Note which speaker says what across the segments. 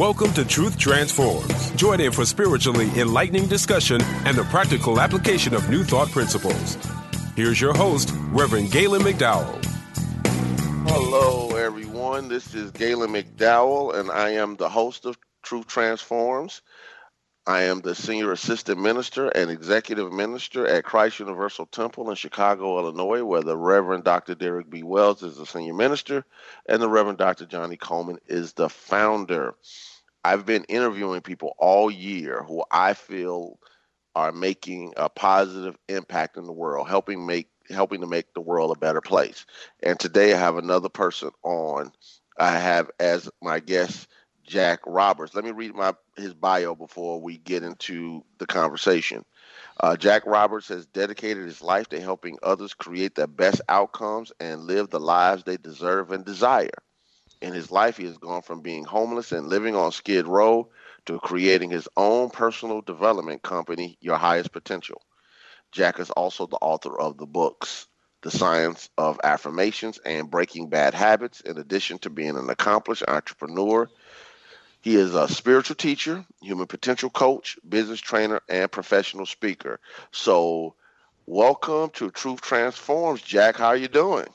Speaker 1: Welcome to Truth Transforms. Join in for spiritually enlightening discussion and the practical application of new thought principles. Here's your host, Reverend Galen McDowell.
Speaker 2: Hello, everyone. This is Galen McDowell, and I am the host of Truth Transforms. I am the senior assistant minister and executive minister at Christ Universal Temple in Chicago, Illinois, where the Reverend Dr. Derek B. Wells is the senior minister and the Reverend Dr. Johnny Coleman is the founder. I've been interviewing people all year who I feel are making a positive impact in the world, helping make helping to make the world a better place. And today I have another person on. I have as my guest Jack Roberts. Let me read my his bio before we get into the conversation. Uh, Jack Roberts has dedicated his life to helping others create their best outcomes and live the lives they deserve and desire. In his life, he has gone from being homeless and living on Skid Row to creating his own personal development company, Your Highest Potential. Jack is also the author of the books The Science of Affirmations and Breaking Bad Habits, in addition to being an accomplished entrepreneur. He is a spiritual teacher, human potential coach, business trainer, and professional speaker. So, welcome to Truth Transforms, Jack. How are you doing?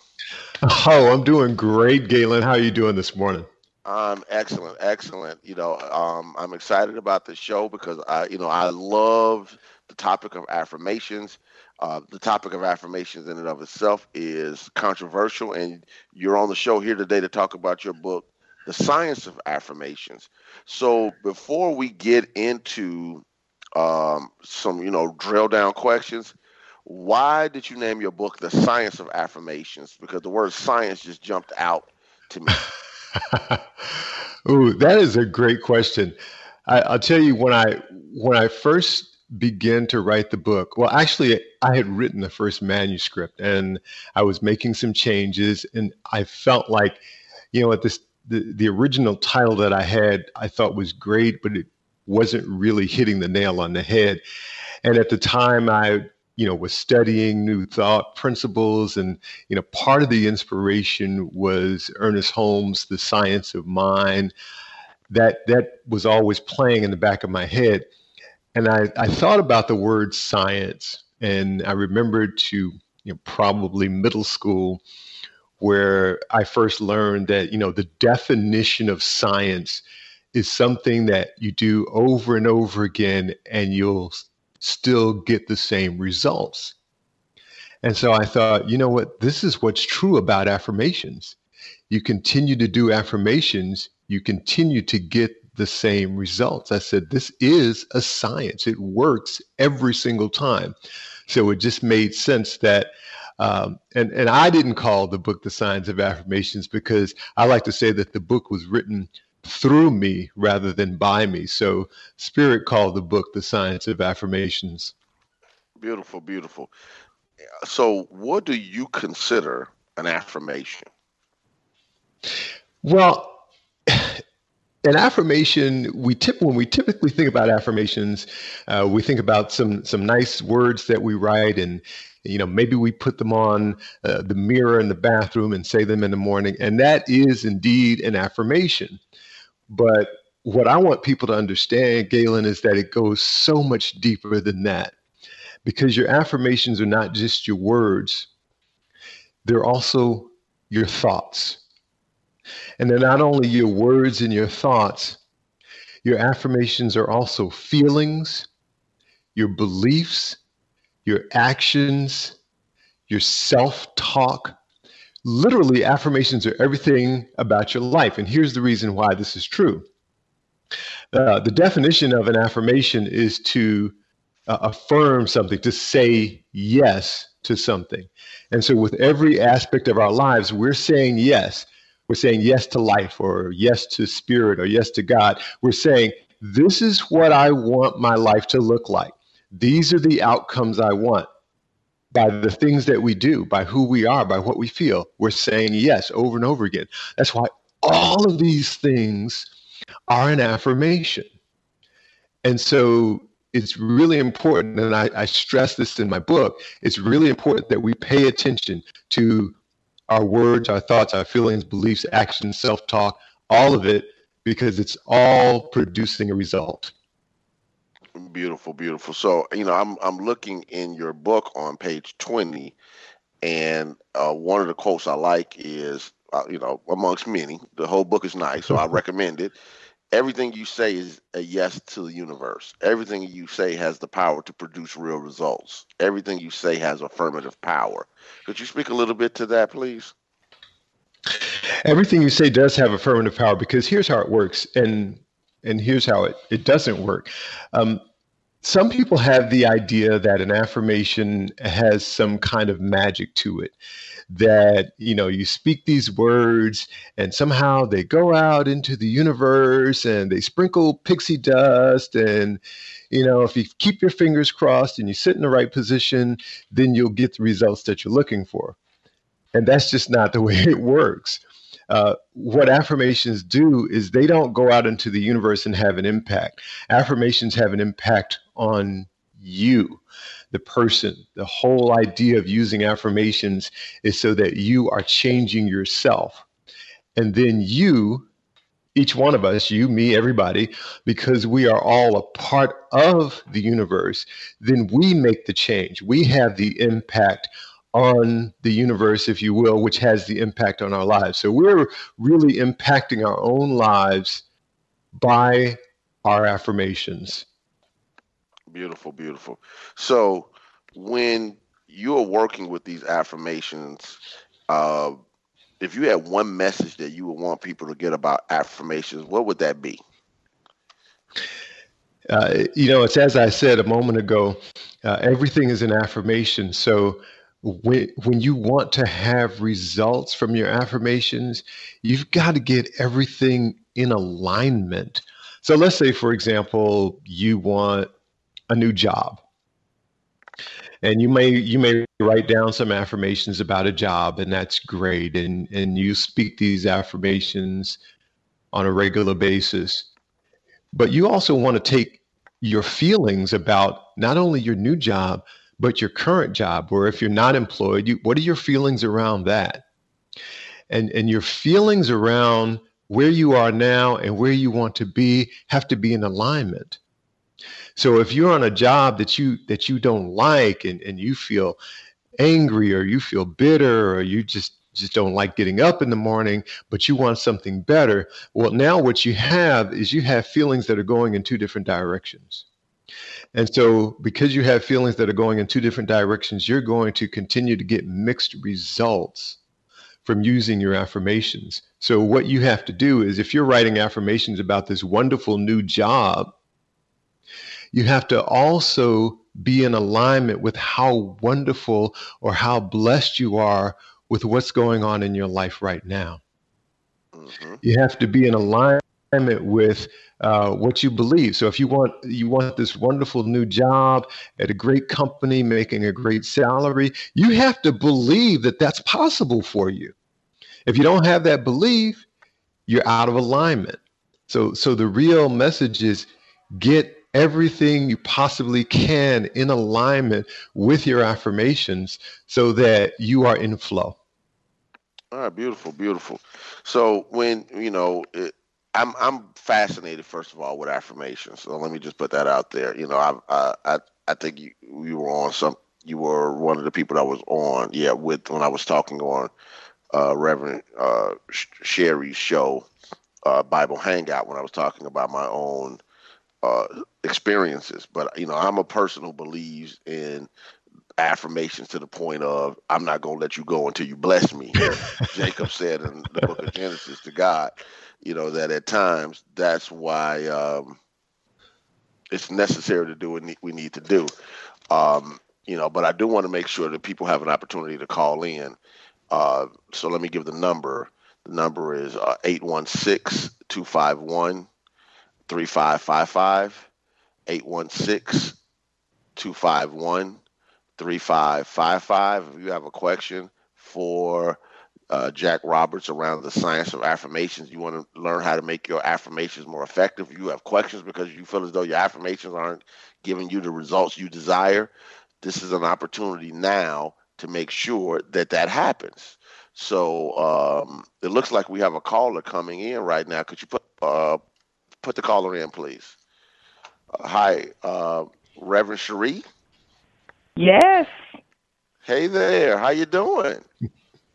Speaker 3: Oh, I'm doing great, Galen. How are you doing this morning?
Speaker 2: I'm excellent, excellent. You know, um, I'm excited about the show because I, you know, I love the topic of affirmations. Uh, the topic of affirmations in and of itself is controversial, and you're on the show here today to talk about your book, The Science of Affirmations. So, before we get into um, some, you know, drill down questions, why did you name your book The Science of Affirmations? Because the word science just jumped out to me.
Speaker 3: Ooh, that is a great question. I, will tell you when I when I first began to write the book. Well, actually, I had written the first manuscript, and I was making some changes, and I felt like, you know, at this the the original title that I had, I thought was great, but it wasn't really hitting the nail on the head. And at the time, I you know was studying new thought principles. And you know part of the inspiration was ernest holmes the science of mind. That that was always playing in the back of my head. And i i thought about the word science. And i remembered to you know probably middle school where i first learned that you know the definition of science is something that you do over and over again and you'll still get the same results. And so I thought, you know what? This is what's true about affirmations. You continue to do affirmations, you continue to get the same results. I said, this is a science. It works every single time. So it just made sense that, um, and, and I didn't call the book The Science of Affirmations because I like to say that the book was written through me rather than by me. So Spirit called the book The Science of Affirmations.
Speaker 2: Beautiful, beautiful. So what do you consider an affirmation?
Speaker 3: Well, an affirmation we tip when we typically think about affirmations uh, we think about some some nice words that we write and you know maybe we put them on uh, the mirror in the bathroom and say them in the morning and that is indeed an affirmation but what I want people to understand, Galen, is that it goes so much deeper than that. Because your affirmations are not just your words, they're also your thoughts. And they're not only your words and your thoughts, your affirmations are also feelings, your beliefs, your actions, your self talk. Literally, affirmations are everything about your life. And here's the reason why this is true. Uh, the definition of an affirmation is to uh, affirm something, to say yes to something. And so, with every aspect of our lives, we're saying yes. We're saying yes to life, or yes to spirit, or yes to God. We're saying, This is what I want my life to look like. These are the outcomes I want. By the things that we do, by who we are, by what we feel, we're saying yes over and over again. That's why all of these things are an affirmation. And so it's really important, and I, I, stress this in my book, it's really important that we pay attention to our words, our thoughts, our feelings, beliefs, actions, self talk, all of it, because it's all producing a result.
Speaker 2: Beautiful, beautiful. So, you know, I'm I'm looking in your book on page 20, and uh, one of the quotes I like is, uh, you know, amongst many, the whole book is nice, so I recommend it everything you say is a yes to the universe. Everything you say has the power to produce real results. Everything you say has affirmative power. Could you speak a little bit to that, please?
Speaker 3: Everything you say does have affirmative power because here's how it works, and and here's how it, it doesn't work. Um, some people have the idea that an affirmation has some kind of magic to it that you know you speak these words and somehow they go out into the universe and they sprinkle pixie dust. And you know if you keep your fingers crossed and you sit in the right position then you'll get the results that you're looking for. And that's just not the way it works uh, what affirmations do is they don't go out into the universe and have an impact affirmations have an impact on you the person. The whole idea of using affirmations is so that you are changing yourself. And then you, each one of us, you, me, everybody, because we are all a part of the universe, then we make the change. We have the impact on the universe, if you will, which has the impact on our lives. So we're really impacting our own lives by our affirmations.
Speaker 2: Beautiful, beautiful. So when you're working with these affirmations, uh, if you had one message that you would want people to get about affirmations, what would that be?
Speaker 3: Uh, you know, it's as I said a moment ago, uh, everything is an affirmation. So when, when you want to have results from your affirmations, you've got to get everything in alignment. So let's say, for example, you want a new job. And you may you may write down some affirmations about a job and that's great. And and you speak these affirmations on a regular basis. But you also want to take your feelings about not only your new job but your current job or if you're not employed you, what are your feelings around that and and your feelings around where you are now and where you want to be have to be in alignment so if you're on a job that you that you don't like and, and you feel angry or you feel bitter or you just just don't like getting up in the morning, but you want something better. Well, now what you have is you have feelings that are going in two different directions. And so, because you have feelings that are going in two different directions, you're going to continue to get mixed results from using your affirmations. So, what you have to do is if you're writing affirmations about this wonderful new job, you have to also be in alignment with how wonderful or how blessed you are with what's going on in your life right now. Mm-hmm. You have to be in alignment with uh, what you believe. So if you want you want this wonderful new job at a great company making a great salary, you have to believe that that's possible for you. If you don't have that belief, you're out of alignment. So so the real message is get everything you possibly can in alignment with your affirmations so that you are in flow.
Speaker 2: All right, beautiful, beautiful. So when you know, it, I'm I'm fascinated first of all with affirmations. So let me just put that out there. You know, I I I, I think you you were on some. You were one of the people that was on, yeah, with when I was talking on uh, Reverend uh, Cherie's show, uh, Bible Hangout, when I was talking about my own uh, experiences. But you know, I'm a person who believes in affirmations to the point of I'm not going to let you go until you bless me. Jacob said in the book of Genesis to God, you know, that at times that's why um, it's necessary to do what we need to do. Um, you know, but I do want to make sure that people have an opportunity to call in. Uh, so let me give the number. The number is uh, 816 251 3555. 816 251 3555. If you have a question for uh, Jack Roberts around the science of affirmations, you want to learn how to make your affirmations more effective, you have questions because you feel as though your affirmations aren't giving you the results you desire, this is an opportunity now to make sure that that happens. So um, it looks like we have a caller coming in right now. Could you put uh, put the caller in, please? Uh, hi, uh, Reverend Cherie.
Speaker 4: Yes.
Speaker 2: Hey there. How you doing?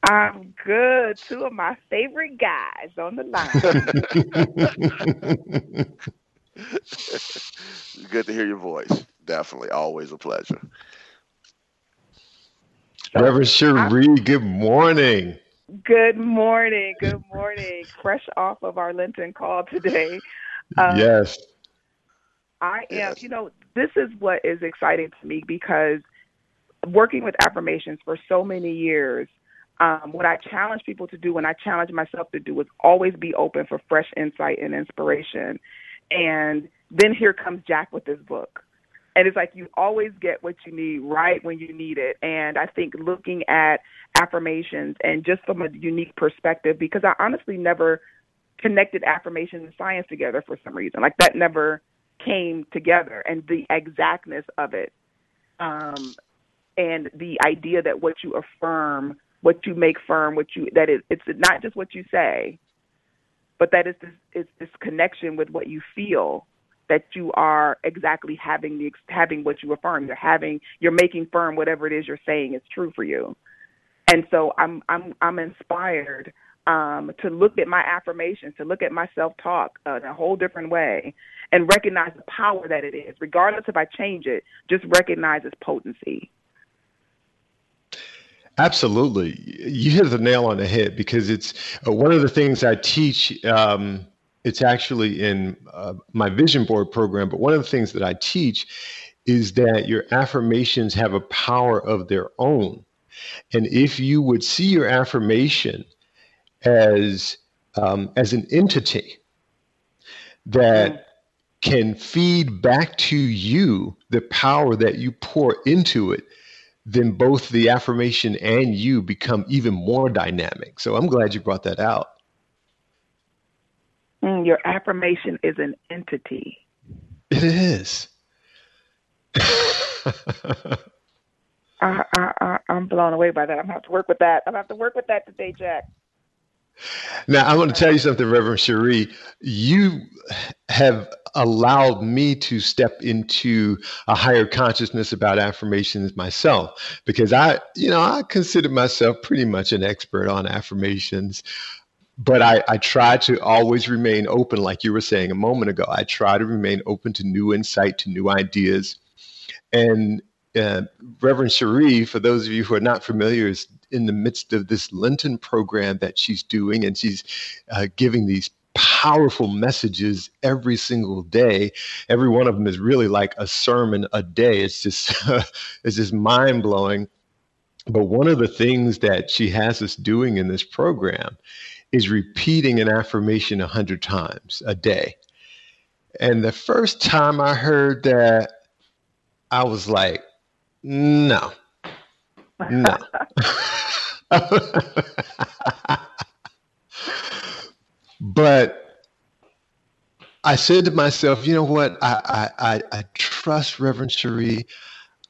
Speaker 4: I'm good. Two of my favorite guys on the
Speaker 2: line. good to hear your voice. Definitely. Always a pleasure.
Speaker 3: Reverend Cherie, good morning.
Speaker 4: Good morning. Good morning. Fresh off of our Lenten call today.
Speaker 3: Um, yes.
Speaker 4: I am, yes. you know, this is what is exciting to me because working with affirmations for so many years, um, what I challenge people to do and I challenge myself to do is always be open for fresh insight and inspiration. And then here comes Jack with this book. And it's like you always get what you need right when you need it. And i think looking at affirmations and just from a unique perspective because i honestly never connected affirmation and science together for some reason. Like that never came together and the exactness of it um and the idea that what you affirm what you make firm what you that it, it's not just what you say but that it's this it's this connection with what you feel that you are exactly having the having what you affirm. You're having you're making firm whatever it is you're saying is true for you. And so I'm I'm I'm inspired um, to look at my affirmations, to look at my self talk uh, in a whole different way, and recognize the power that it is, regardless if I change it. Just recognize its potency.
Speaker 3: Absolutely, you hit the nail on the head because it's uh, one of the things I teach. Um, it's actually in uh, my vision board program. But one of the things that I teach is that your affirmations have a power of their own. And if you would see your affirmation as um, as an entity that mm. can feed back to you the power that you pour into it, then both the affirmation and you become even more dynamic. So I'm glad you brought that out.
Speaker 4: Mm, your affirmation is an entity.
Speaker 3: It is.
Speaker 4: I, I, I'm blown away by that. I'm gonna have to work with that. I'm gonna have to work with that today, Jack.
Speaker 3: Now I want to tell you something, Reverend Cherie. You have allowed me to step into a higher consciousness about affirmations myself because I, you know, I consider myself pretty much an expert on affirmations but I, I try to always remain open, like you were saying a moment ago. I try to remain open to new insight, to new ideas. And uh, Reverend Cherie, for those of you who are not familiar, is in the midst of this Lenten program that she's doing, and she's uh, giving these powerful messages every single day. Every one of them is really like a sermon a day. It's just it's just mind blowing. But one of the things that she has us doing in this program is repeating an affirmation a hundred times a day. And the first time I heard that, I was like, no, no. but I said to myself, you know what? I, I, I trust Reverend Cherie.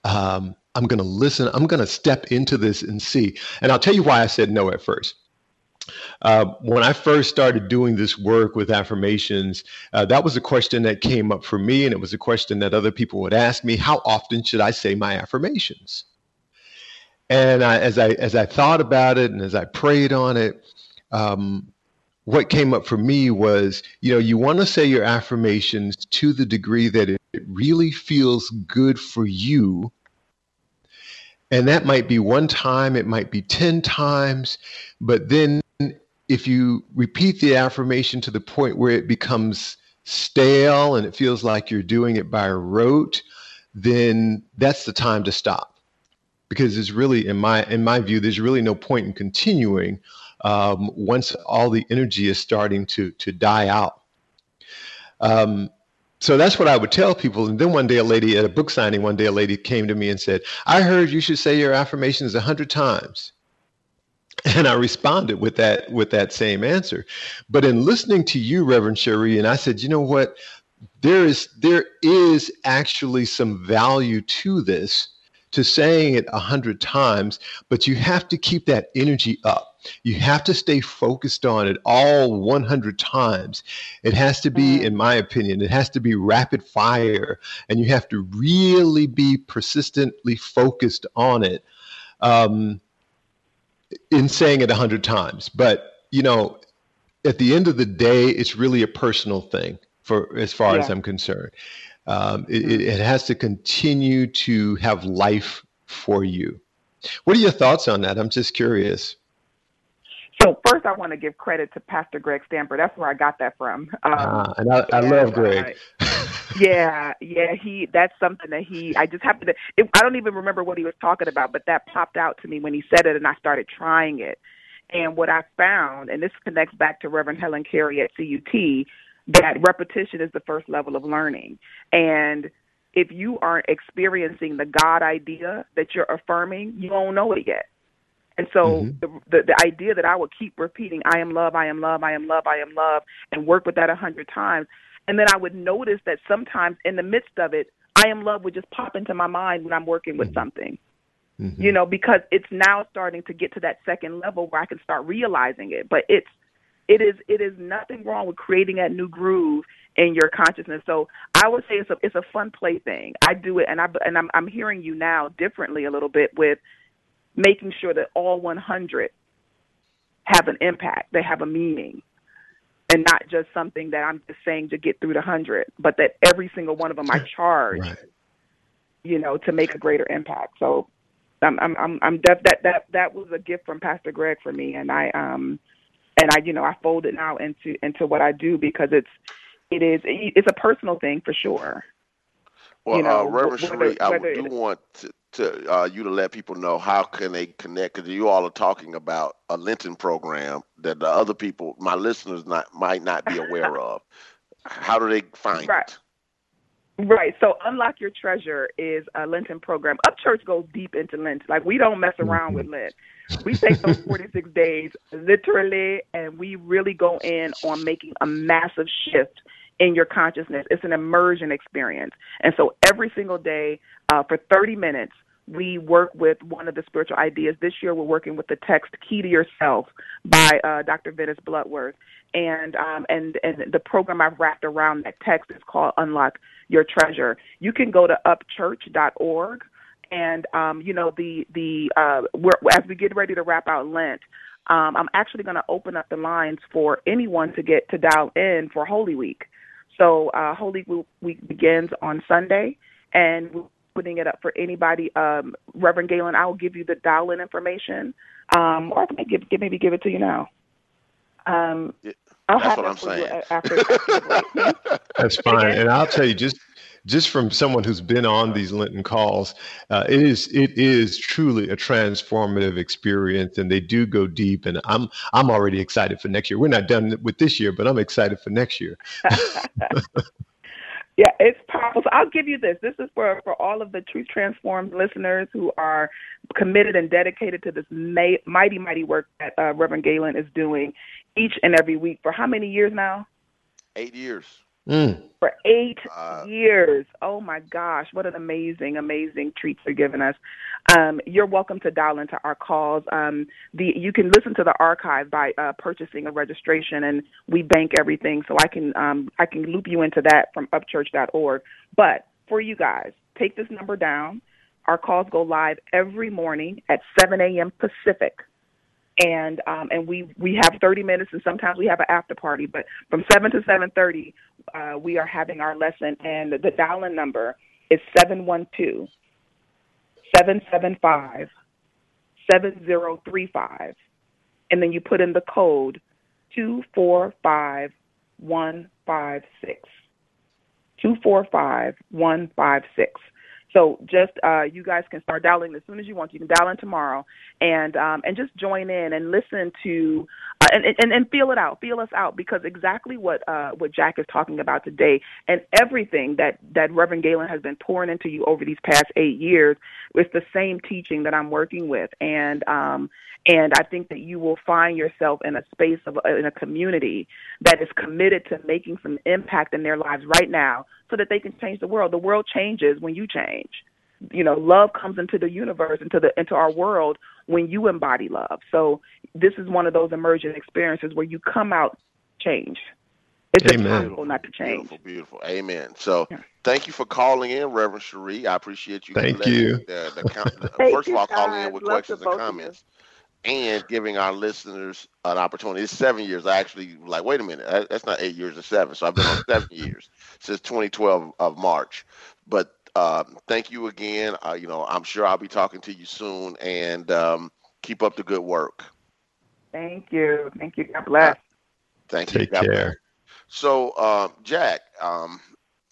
Speaker 3: Um, I'm going to listen. I'm going to step into this and see. And I'll tell you why I said no at first. Uh, when I first started doing this work with affirmations, uh, that was a question that came up for me, and it was a question that other people would ask me How often should I say my affirmations? And I, as I as I thought about it and as I prayed on it, um, what came up for me was, you know, you want to say your affirmations to the degree that it, really feels good for you. And that might be one time, it might be 10 times, but then if you repeat the affirmation to the point where it becomes stale and it feels like you're doing it by rote, then that's the time to stop. Because there's really, in my in my view, there's really no point in continuing um, once all the energy is starting to to die out. Um, so that's what I would tell people. And then one day, a lady at a book signing, one day a lady came to me and said, "I heard you should say your affirmations a hundred times." And I responded with that with that same answer. But in listening to you, Reverend Cherie, and I said, you know what? There is there is actually some value to this, to saying it a hundred times, but you have to keep that energy up. You have to stay focused on it all 100 times. It has to be, mm. in my opinion, it has to be rapid fire, and you have to really be persistently focused on it. Um, in saying it a hundred times. But you know, at the end of the day, it's really a personal thing for as far yeah. as I'm concerned. Um, it, mm-hmm. it has to continue to have life for you. What are your thoughts on that? I'm just curious.
Speaker 4: So first, I want to give credit to Pastor Greg Stamper. That's where I got that from.
Speaker 3: Um, ah, and I, I love Greg.
Speaker 4: Yeah, yeah. He that's something that he. I just happened to. It, I don't even remember what he was talking about, but that popped out to me when he said it, and I started trying it. And what I found, and this connects back to Reverend Helen Carey at CUT, that repetition is the first level of learning. And if you aren't experiencing the God idea that you're affirming, you don't know it yet. And so mm-hmm. the, the the idea that I would keep repeating, I am love, I am love, I am love, I am love, and work with that a hundred times, and then I would notice that sometimes in the midst of it, I am love would just pop into my mind when I'm working with mm-hmm. something. Mm-hmm. You know, because it's now starting to get to that second level where I can start realizing it. But it's it is it is nothing wrong with creating that new groove in your consciousness. So I would say it's a it's a fun play thing. I do it, and I and I'm I'm hearing you now differently a little bit with making sure that all 100 have an impact, they have a meaning, and not just something that I'm just saying to get through the 100, but that every single one of them I charge, right. you know, to make a greater impact. So I'm, I'm, I'm, I'm def- that, that, that was a gift from Pastor Greg for me. And I, um, and I, you know, I fold it now into, into what I do because it's, it is, it's a personal thing for sure.
Speaker 2: Well, you know, uh, Reverend Cherie, I do want to, to uh, you to let people know how can they connect because you all are talking about a Lenten program that the other people, my listeners, not might not be aware of. How do they find
Speaker 4: right.
Speaker 2: it?
Speaker 4: Right. So Unlock Your Treasure is a Lenten program. Upchurch goes deep into Lent. Like we don't mess around with Lent. We take those 46 days literally and we really go in on making a massive shift in your consciousness. It's an immersion experience. And so every single day uh, for 30 minutes, we work with one of the spiritual ideas. This year, we're working with the text "Key to Yourself" by uh, Dr. Venice Bloodworth, and um, and and the program I've wrapped around that text is called "Unlock Your Treasure." You can go to upchurch.org, and um, you know the the uh, we're, as we get ready to wrap out Lent, um, I'm actually going to open up the lines for anyone to get to dial in for Holy Week. So uh, Holy Week begins on Sunday, and we're putting it up for anybody. Um, Reverend Galen, I will give you the dial-in information, um, or I can give, maybe give it to you now.
Speaker 2: Um, yeah, that's what I'm saying. After,
Speaker 3: after that's fine, and I'll tell you just just from someone who's been on these Lenten calls, uh, it is it is truly a transformative experience, and they do go deep. And I'm I'm already excited for next year. We're not done with this year, but I'm excited for next year.
Speaker 4: yeah, it's powerful. So I'll give you this. This is for for all of the Truth Transformed listeners who are committed and dedicated to this may, mighty mighty work that uh, Reverend Galen is doing each and every week for how many years now?
Speaker 2: Eight years.
Speaker 3: Mm.
Speaker 4: For eight uh, years. Oh my gosh, what an amazing, amazing treat they're giving us. Um, you're welcome to dial into our calls. Um, the you can listen to the archive by uh, purchasing a registration, and we bank everything. So I can um, I can loop you into that from upchurch.org. But for you guys, take this number down. Our calls go live every morning at 7 a.m. Pacific. And um, and we we have 30 minutes, and sometimes we have an after party. But from 7 to 7:30, uh, we are having our lesson, and the dial-in number is 712 775 7035. And then you put in the code 245156. 245156. So just uh, you guys can start dialing as soon as you want. You can dial in tomorrow and um, and just join in and listen to uh, and, and and feel it out, feel us out because exactly what uh, what Jack is talking about today and everything that that Reverend Galen has been pouring into you over these past eight years is the same teaching that I'm working with and um, and I think that you will find yourself in a space of in a community that is committed to making some impact in their lives right now so that they can change the world. The world changes when you change. You know, love comes into the universe, into the into our world when you embody love. So this is one of those emergent experiences where you come out changed. It's Amen. impossible not to change.
Speaker 2: Beautiful, beautiful. Amen. So yeah. thank you for calling in, Reverend Cherie. I appreciate you.
Speaker 3: Thank you.
Speaker 2: Uh, the, the, the, first of all, calling in with Love questions and comments and giving our listeners an opportunity. It's seven years. I actually like, wait a minute, that's not eight years or seven. So I've been on seven years since 2012 of March. But um, thank you again. Uh, you know, I'm sure I'll be talking to you soon, and um, keep up the good work.
Speaker 4: Thank you. Thank you. God bless. Uh,
Speaker 2: thank
Speaker 3: Take
Speaker 2: you.
Speaker 3: Take care. Bless.
Speaker 2: So, um, Jack, um,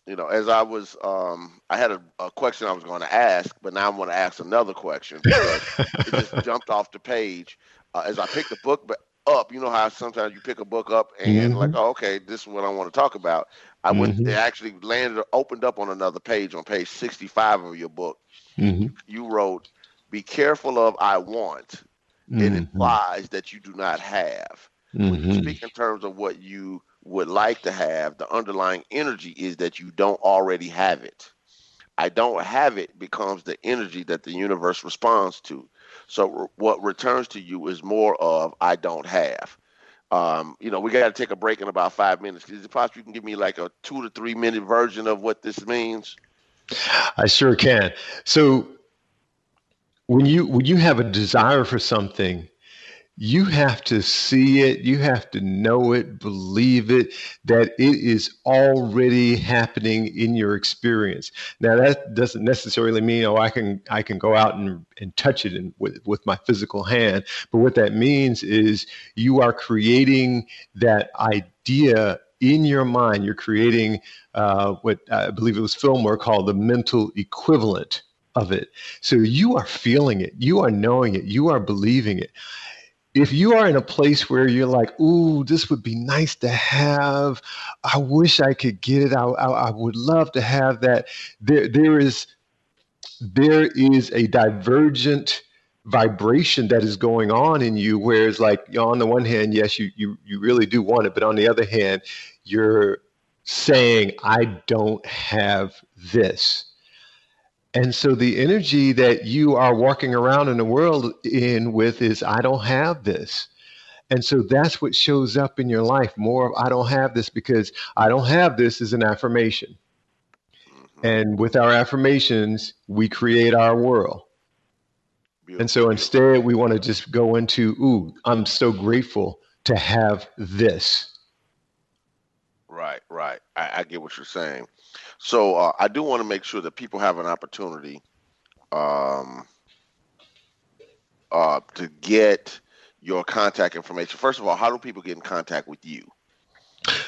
Speaker 2: you know, as I was, um, I had a, a, question I was going to ask, but now I'm going to ask another question because it just jumped off the page uh, as I picked the book up. You know how sometimes you pick a book up and mm-hmm. like, oh, okay, this is what I want to talk about. I mm-hmm. went, they actually landed, opened up on another page on page 65 of your book. Mm-hmm. You wrote, "Be careful of I want." It mm-hmm. implies that you do not have. When you mm-hmm. speak in terms of what you would like to have, the underlying energy is that you don't already have it. I don't have it becomes the energy that the universe responds to. So re- what returns to you is more of I don't have. Um, you know, we got to take a break in about five minutes. Is it possible you can give me like a two to three minute version of what this means?
Speaker 3: I sure can. So when you when you have a desire for something, you have to see it, you have to know it, believe it, that it is already happening in your experience. Now that doesn't necessarily mean, oh, I can I can go out and, and touch it in, with, with my physical hand. But what that means is you are creating that idea in your mind. You're creating uh, what I believe it was Fillmore called the mental equivalent of it. So you are feeling it, you are knowing it, you are believing it if you are in a place where you're like, ooh, this would be nice to have, I wish I could get it. I, I, I would love to have that. There, there is, there is a divergent vibration that is going on in you. Whereas, like on the one hand, yes, you you you really do want it, but on the other hand, you're saying, I don't have this. And so the energy that you are walking around in the world in with is, I don't have this. And so that's what shows up in your life more of, I don't have this because I don't have this is an affirmation. Mm-hmm. And with our affirmations, we create our world. Beautiful. And so instead, we want to just go into, ooh, I'm so grateful to have this.
Speaker 2: Right, right. I, I get what you're saying. So uh, I do want to make sure that people have an opportunity um, uh, to get your contact information. First of all, how do people get in contact with you?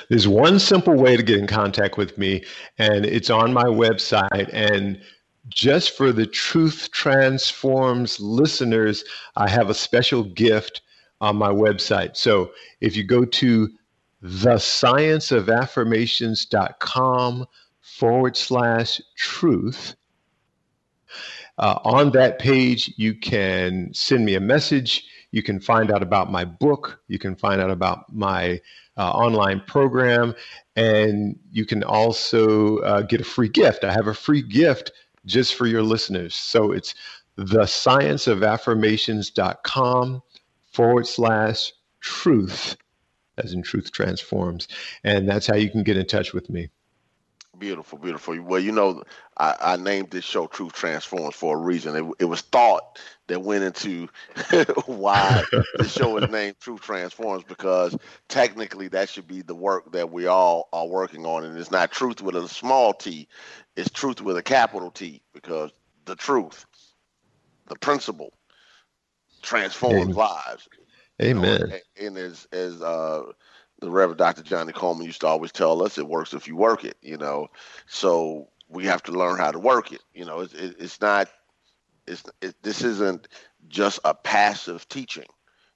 Speaker 3: There's one simple way to get in contact with me, and it's on my website. And just for the Truth Transforms listeners, I have a special gift on my website. So if you go to thescienceofaffirmations.com forward slash truth. Uh, on that page, you can send me a message. You can find out about my book. You can find out about my uh, online program. And you can also uh, get a free gift. I have a free gift just for your listeners. So it's thescienceofaffirmations.com forward slash truth, as in truth transforms. And that's how you can get in touch with me.
Speaker 2: Beautiful, beautiful. Well, you know, I, I, named this show Truth Transforms for a reason. It, it was thought that went into why the show is named Truth Transforms because technically that should be the work that we all are working on. And it's not truth with a small t, it's truth with a capital T because the truth, the principle, transforms lives.
Speaker 3: Amen. You know,
Speaker 2: and, and as, as, uh, the Reverend Dr. Johnny Coleman used to always tell us it works if you work it, you know. So we have to learn how to work it. You know, it's, it, it's not, it's, it, this isn't just a passive teaching.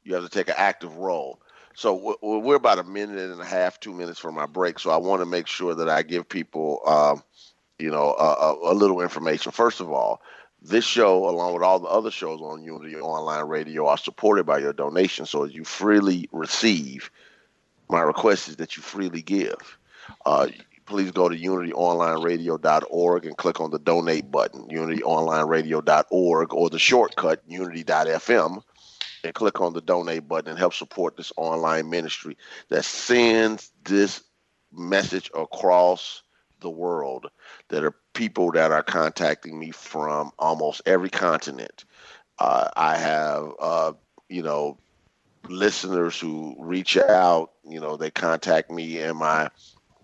Speaker 2: You have to take an active role. So we're about a minute and a half, two minutes from my break. So I want to make sure that I give people, um, you know, a, a, little information. First of all, this show, along with all the other shows on Unity Online Radio, are supported by your donation. So as you freely receive, my request is that you freely give. Uh, please go to unityonlineradio.org and click on the donate button, unityonlineradio.org, or the shortcut, unity.fm, and click on the donate button and help support this online ministry that sends this message across the world. that are people that are contacting me from almost every continent. Uh, I have, uh, you know, listeners who reach out. You know, they contact me in my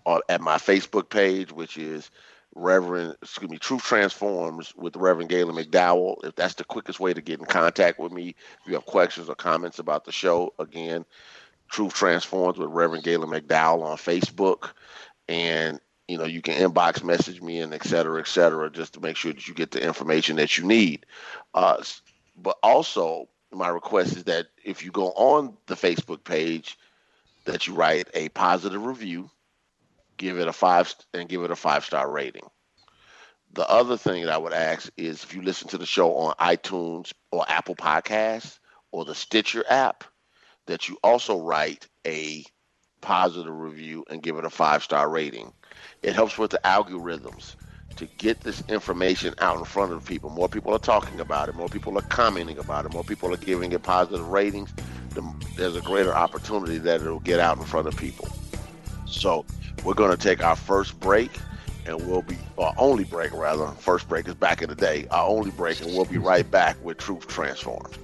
Speaker 2: uh, at my Facebook page, which is Reverend, excuse me, Truth Transforms with Reverend Galen McDowell. If that's the quickest way to get in contact with me, if you have questions or comments about the show, again, Truth Transforms with Reverend Galen McDowell on Facebook, and you know you can inbox message me and et cetera, et cetera, just to make sure that you get the information that you need. Uh, but also, my request is that if you go on the Facebook page, that you write a positive review, give it a five, and give it a five star rating. The other thing that I would ask is if you listen to the show on iTunes or Apple Podcasts or the Stitcher app, that you also write a positive review and give it a five star rating. It helps with the algorithms to get this information out in front of people. More people are talking about it. More people are commenting about it. More people are giving it positive ratings. The, there's a greater opportunity that it'll get out in front of people. So we're going to take our first break, and we'll be our only break rather. First break is back in the day. Our only break, and we'll be right back with Truth Transformed.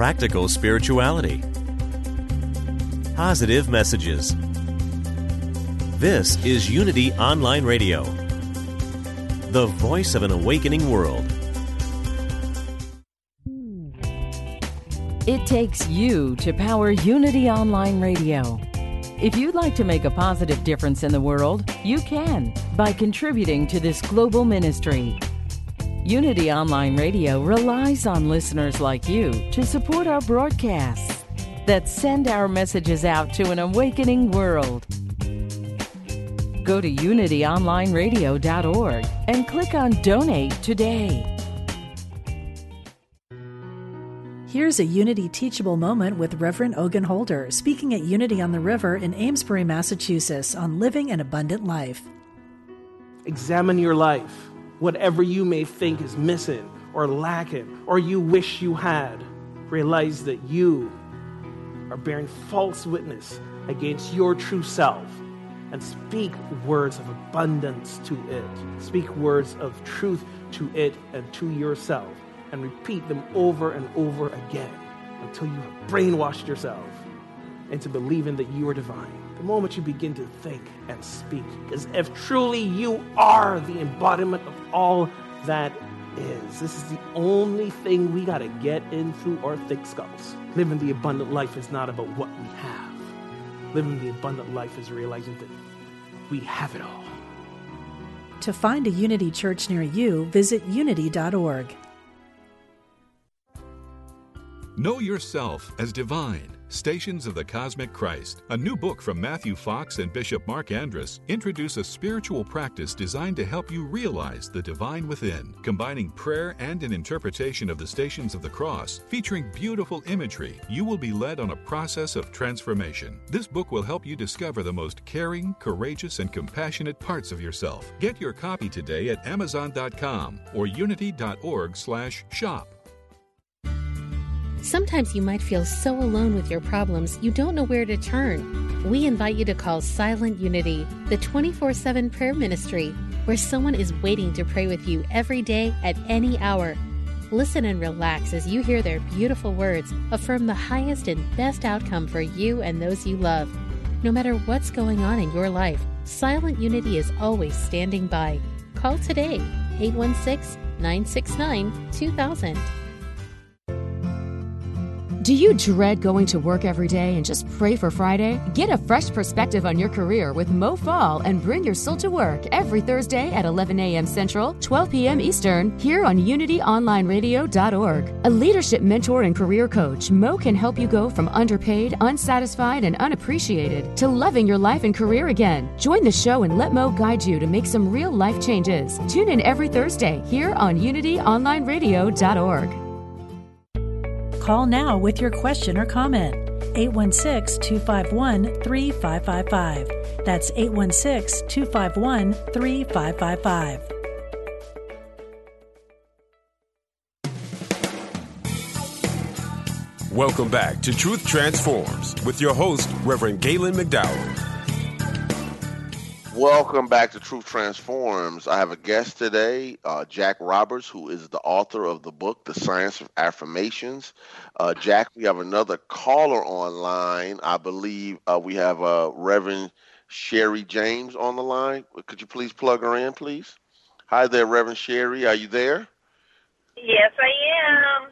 Speaker 5: Practical spirituality, positive messages. This is Unity Online Radio, the voice of an awakening world.
Speaker 6: It takes you to power Unity Online Radio. If you'd like to make a positive difference in the world, you can by contributing to this global ministry. Unity Online Radio relies on listeners like you to support our broadcasts that send our messages out to an awakening world. Go to unityonlineradio.org and click on Donate today.
Speaker 7: Here's a Unity teachable moment with Reverend Ogun Holder speaking at Unity on the River in Amesbury, Massachusetts on living an abundant life.
Speaker 8: Examine your life whatever you may think is missing or lacking or you wish you had, realize that you are bearing false witness against your true self and speak words of abundance to it. Speak words of truth to it and to yourself and repeat them over and over again until you have brainwashed yourself into believing that you are divine the moment you begin to think and speak. Because if truly you are the embodiment of all that is, this is the only thing we got to get in through our thick skulls. Living the abundant life is not about what we have, living the abundant life is realizing that we have it all.
Speaker 7: To find a Unity church near you, visit unity.org.
Speaker 9: Know yourself as divine. Stations of the Cosmic Christ, a new book from Matthew Fox and Bishop Mark Andrus, introduce a spiritual practice designed to help you realize the divine within, combining prayer and an interpretation of the Stations of the Cross, featuring beautiful imagery. You will be led on a process of transformation. This book will help you discover the most caring, courageous, and compassionate parts of yourself. Get your copy today at amazon.com or unity.org/shop.
Speaker 10: Sometimes you might feel so alone with your problems you don't know where to turn. We invite you to call Silent Unity, the 24 7 prayer ministry, where someone is waiting to pray with you every day at any hour. Listen and relax as you hear their beautiful words affirm the highest and best outcome for you and those you love. No matter what's going on in your life, Silent Unity is always standing by. Call today, 816 969 2000.
Speaker 11: Do you dread going to work every day and just pray for Friday? Get a fresh perspective on your career with Mo Fall and bring your soul to work every Thursday at 11 a.m. Central, 12 p.m. Eastern, here on UnityOnlineRadio.org. A leadership mentor and career coach, Mo can help you go from underpaid, unsatisfied, and unappreciated to loving your life and career again. Join the show and let Mo guide you to make some real life changes. Tune in every Thursday here on UnityOnlineRadio.org.
Speaker 7: Call now with your question or comment. 816 251 3555. That's 816 251 3555.
Speaker 1: Welcome back to Truth Transforms with your host, Reverend Galen McDowell.
Speaker 2: Welcome back to Truth Transforms. I have a guest today, uh, Jack Roberts, who is the author of the book, The Science of Affirmations. Uh, Jack, we have another caller online. I believe uh, we have uh, Reverend Cherie James on the line. Could you please plug her in, please? Hi there, Reverend Cherie. Are you there?
Speaker 12: Yes, I am.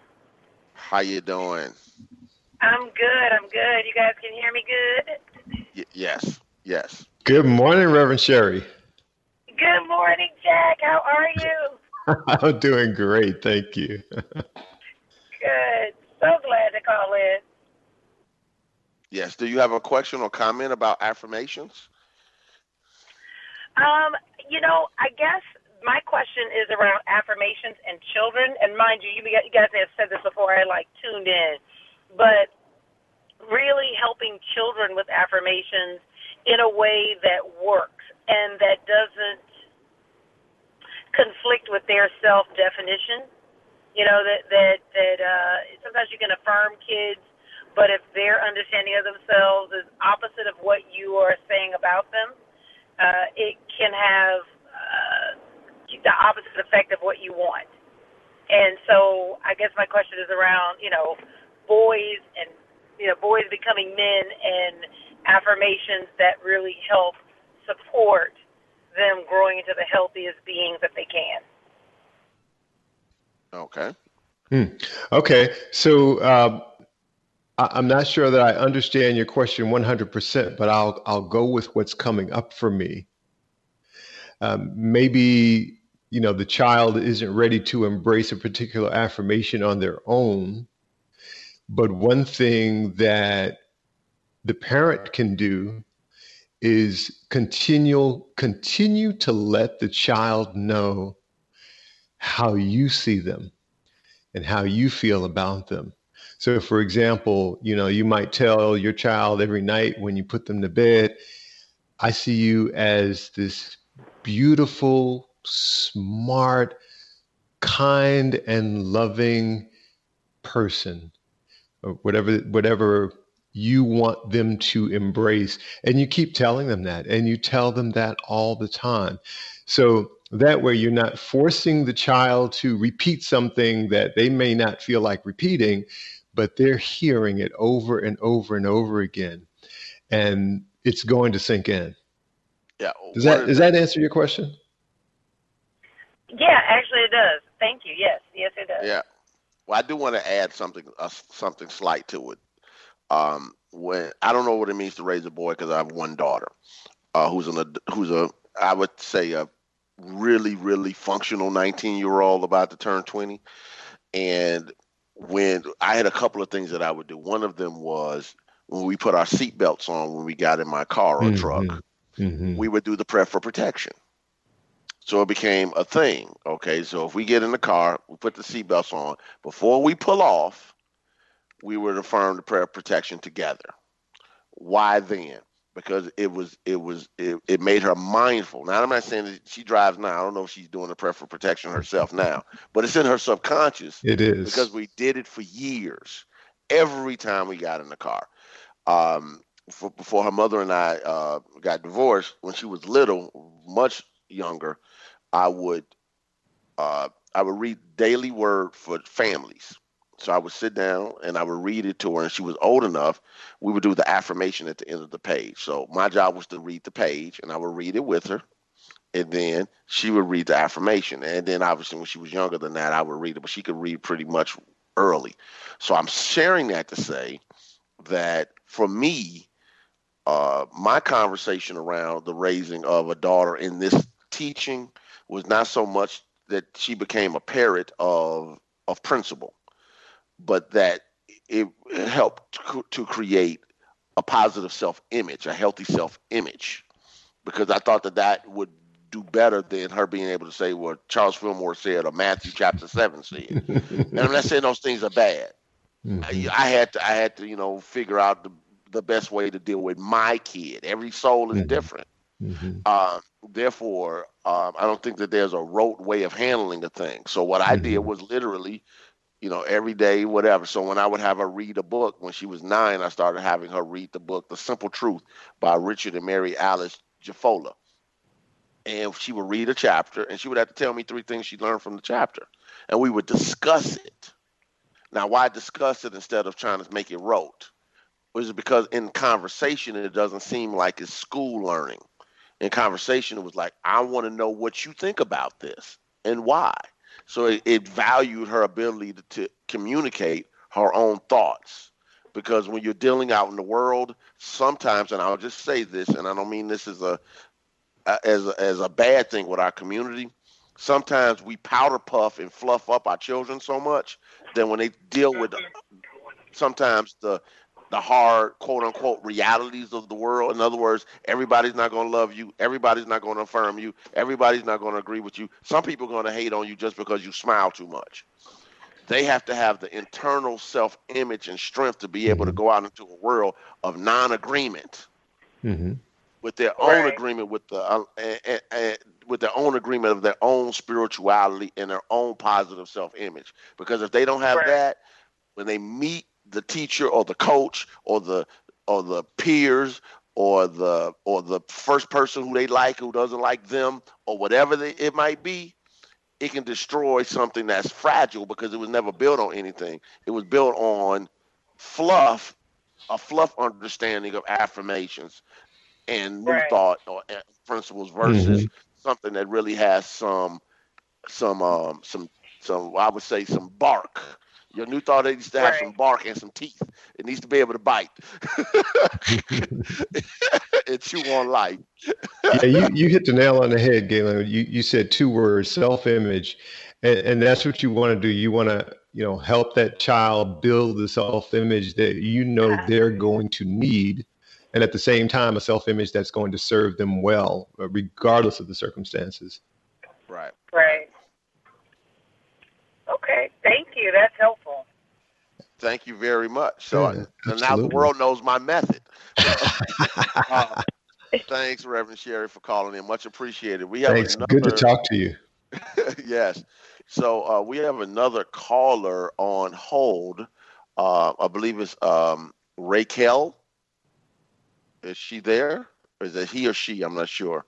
Speaker 2: How you doing?
Speaker 12: I'm good. I'm good. You guys can hear me good?
Speaker 2: Y- yes. Yes.
Speaker 3: Good morning, Reverend Cherie.
Speaker 12: Good morning, Jack. How are you?
Speaker 3: I'm doing great, thank you.
Speaker 12: good. So glad to call in.
Speaker 2: Yes. Do you have a question or comment about affirmations?
Speaker 12: Um, you know, I guess my question is around affirmations and children. And mind you, you guys have said this before. I like tuned in, but really helping children with affirmations in a way that works and that doesn't conflict with their self definition. You know that that that uh, sometimes you can affirm kids, but if their understanding of themselves is opposite of what you are saying about them, uh, it can have uh, the opposite effect of what you want. And so, I guess my question is around you know boys and you know boys becoming men and affirmations that really help support them growing into the healthiest beings that they can.
Speaker 2: Okay.
Speaker 3: Hmm. Okay. So um, I, am not sure that I understand your question 100%, but I'll I'll go with what's coming up for me. Um, maybe you know the child isn't ready to embrace a particular affirmation on their own, but one thing that the parent can do is continue continue to let the child know how you see them and how you feel about them. So for example, you know, you might tell your child every night when you put them to bed, I see you as this beautiful, smart, kind and loving person or whatever whatever you want them to embrace. And you keep telling them that, and you tell them that all the time. So that way, you're not forcing the child to repeat something that they may not feel like repeating, but they're hearing it over and over and over again. And it's going to sink in.
Speaker 2: Yeah.
Speaker 3: Does that does that answer your question?
Speaker 12: Yeah, actually it does. Thank you. Yes, yes it does.
Speaker 2: Yeah. Well, I do want to add something uh, something slight to it um, when I don't know what it means to raise a boy because I have one daughter uh, who's an who's a I would say a really really functional 19 year old about to turn 20 and when I had a couple of things that I would do. One of them was when we put our seatbelts on when we got in my car or mm-hmm. truck mm-hmm. we would do the prep for protection. So it became a thing okay? So if we get in the car we put the seatbelts on. Before we pull off we would affirm the prayer of protection together. Why then? Because it was it was it, it made her mindful. Now I'm not saying that she drives now. I don't know if she's doing the prayer for protection herself now, but it's in her subconscious.
Speaker 3: It is
Speaker 2: because we did it for years. every time we got in the car. Um, for, before her mother and I uh, got divorced, when she was little, much younger, I would uh, I would read daily word for families. So I would sit down and I would read it to her, and she was old enough. We would do the affirmation at the end of the page. So my job was to read the page, and I would read it with her, and then she would read the affirmation. And then obviously, when she was younger than that, I would read it, but she could read pretty much early. So I'm sharing that to say that for me, uh, my conversation around the raising of a daughter in this teaching was not so much that she became a parrot of of principle but that it helped to create a positive self-image, a healthy self-image, because I thought that that would do better than her being able to say what Charles Fillmore said or Matthew chapter seven said. and I'm not saying those things are bad. Mm-hmm. I, I, had to, I had to, you know, figure out the the best way to deal with my kid. Every soul is mm-hmm. different. Mm-hmm. Uh, therefore, um, I don't think that there's a rote way of handling the thing. So what I did mm-hmm. was literally you know, every day, whatever. So when I would have her read a book, when she was nine, I started having her read the book, The Simple Truth by Richard and Mary Alice Jafolla. And she would read a chapter and she would have to tell me three things she learned from the chapter. And we would discuss it. Now, why discuss it instead of trying to make it rote? Was it because in conversation, it doesn't seem like it's school learning. In conversation, it was like, I want to know what you think about this and why. So it, it valued her ability to, to communicate her own thoughts. Because when you're dealing out in the world, sometimes, and I'll just say this, and I don't mean this as a as a, as a bad thing with our community. Sometimes we powder puff and fluff up our children so much that when they deal with sometimes the the hard quote unquote realities of the world. In other words, everybody's not going to love you. Everybody's not going to affirm you. Everybody's not going to agree with you. Some people are going to hate on you just because you smile too much. They have to have the internal self image and strength to be able to go out into a world of non agreement. Mm-hmm. With their right. own agreement with the uh, uh, uh, with their own agreement of their own spirituality and their own positive self image. Because if they don't have right. that, when they meet the teacher or the coach or the or the peers or the or the first person who they like who doesn't like them or whatever they, it might be it can destroy something that's fragile because it was never built on anything it was built on fluff a fluff understanding of affirmations and new right. thought or uh, principles versus mm-hmm. something that really has some some um some some I would say some bark your new thought needs to have right. some bark and some teeth. It needs to be able to bite and chew on life.
Speaker 3: yeah, you, you hit the nail on the head, Galen. You you said two words: self-image, and, and that's what you want to do. You want to you know help that child build the self-image that you know yeah. they're going to need, and at the same time, a self-image that's going to serve them well, uh, regardless of the circumstances.
Speaker 2: Right.
Speaker 12: Right. Okay, thank you. That's helpful.
Speaker 2: Thank you very much. So yeah, now the world knows my method. uh, thanks, Reverend Cherie, for calling in. Much appreciated.
Speaker 3: We have thanks. Another, Good to talk to you.
Speaker 2: yes. So uh, we have another caller on hold. Uh, I believe it's um, Raquel. Is she there? Or is it he or she? I'm not sure.